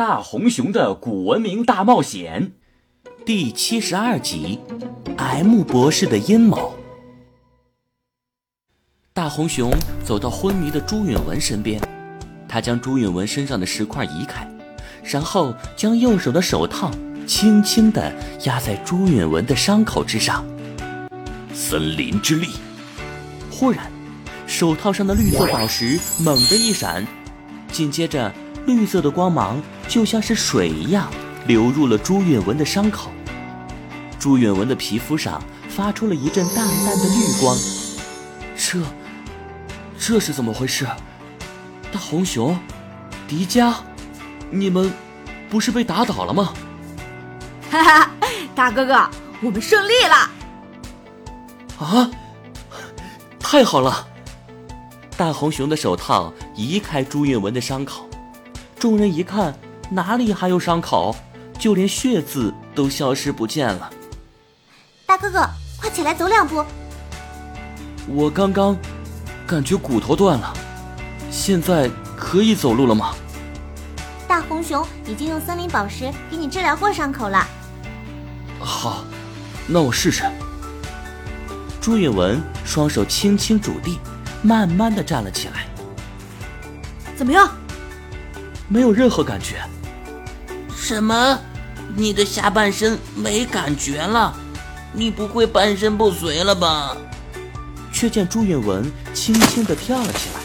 大红熊的古文明大冒险第七十二集：M 博士的阴谋。大红熊走到昏迷的朱允文身边，他将朱允文身上的石块移开，然后将右手的手套轻轻地压在朱允文的伤口之上。森林之力！忽然，手套上的绿色宝石猛地一闪，紧接着，绿色的光芒就像是水一样流入了朱允文的伤口。朱允文的皮肤上发出了一阵淡淡的绿光。这，这是怎么回事？大红熊，迪迦，你们不是被打倒了吗？哈哈，大哥哥，我们胜利了！啊，太好了！大红熊的手套移开朱允文的伤口，众人一看，哪里还有伤口？就连血渍都消失不见了。大哥哥，快起来走两步！我刚刚感觉骨头断了，现在可以走路了吗？大红熊已经用森林宝石给你治疗过伤口了。好，那我试试。朱允文双手轻轻拄地，慢慢的站了起来。怎么样？没有任何感觉。什么？你的下半身没感觉了？你不会半身不遂了吧？却见朱允文轻轻的跳了起来，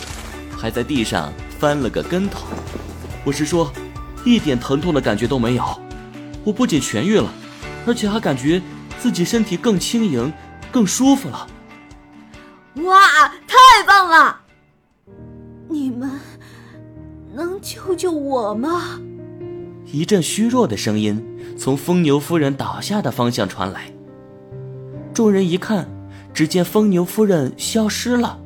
还在地上翻了个跟头。我是说，一点疼痛的感觉都没有。我不仅痊愈了，而且还感觉自己身体更轻盈。更舒服了！哇，太棒了！你们能救救我吗？一阵虚弱的声音从疯牛夫人倒下的方向传来。众人一看，只见疯牛夫人消失了，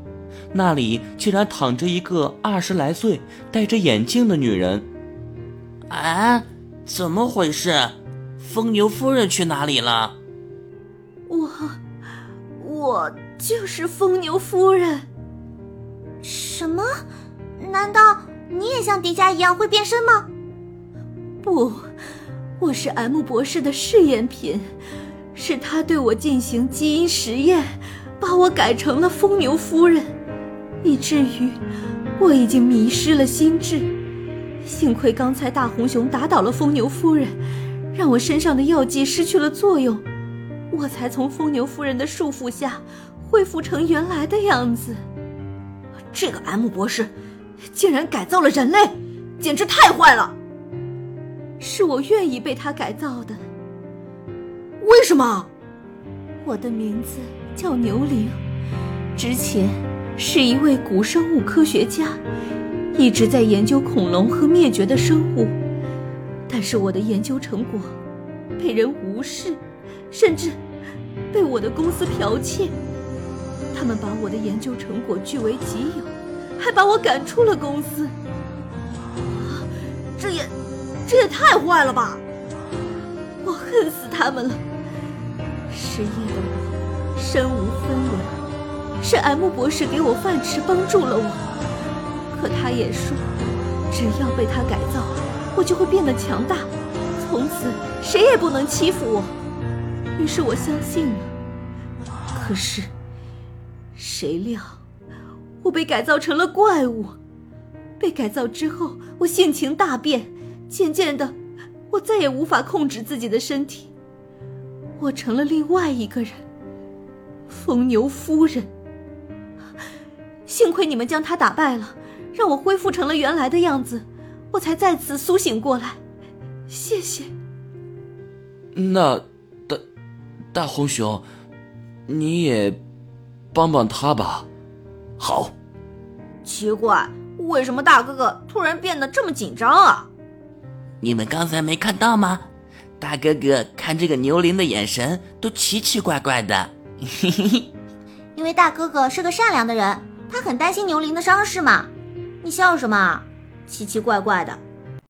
那里竟然躺着一个二十来岁、戴着眼镜的女人。啊，怎么回事？疯牛夫人去哪里了？我。我就是疯牛夫人。什么？难道你也像迪迦一样会变身吗？不，我是 M 博士的试验品，是他对我进行基因实验，把我改成了疯牛夫人，以至于我已经迷失了心智。幸亏刚才大红熊打倒了疯牛夫人，让我身上的药剂失去了作用。我才从疯牛夫人的束缚下恢复成原来的样子。这个 M 博士竟然改造了人类，简直太坏了！是我愿意被他改造的。为什么？我的名字叫牛铃，之前是一位古生物科学家，一直在研究恐龙和灭绝的生物，但是我的研究成果被人无视。甚至被我的公司剽窃，他们把我的研究成果据为己有，还把我赶出了公司。这也，这也太坏了吧！我恨死他们了。失业的我身无分文，是 M 博士给我饭吃，帮助了我。可他也说，只要被他改造，我就会变得强大，从此谁也不能欺负我。于是我相信了，可是，谁料，我被改造成了怪物。被改造之后，我性情大变，渐渐的，我再也无法控制自己的身体，我成了另外一个人——疯牛夫人。幸亏你们将他打败了，让我恢复成了原来的样子，我才再次苏醒过来。谢谢。那。大大红熊，你也帮帮他吧。好。奇怪，为什么大哥哥突然变得这么紧张啊？你们刚才没看到吗？大哥哥看这个牛铃的眼神都奇奇怪怪的。因为大哥哥是个善良的人，他很担心牛铃的伤势嘛。你笑什么？奇奇怪怪的。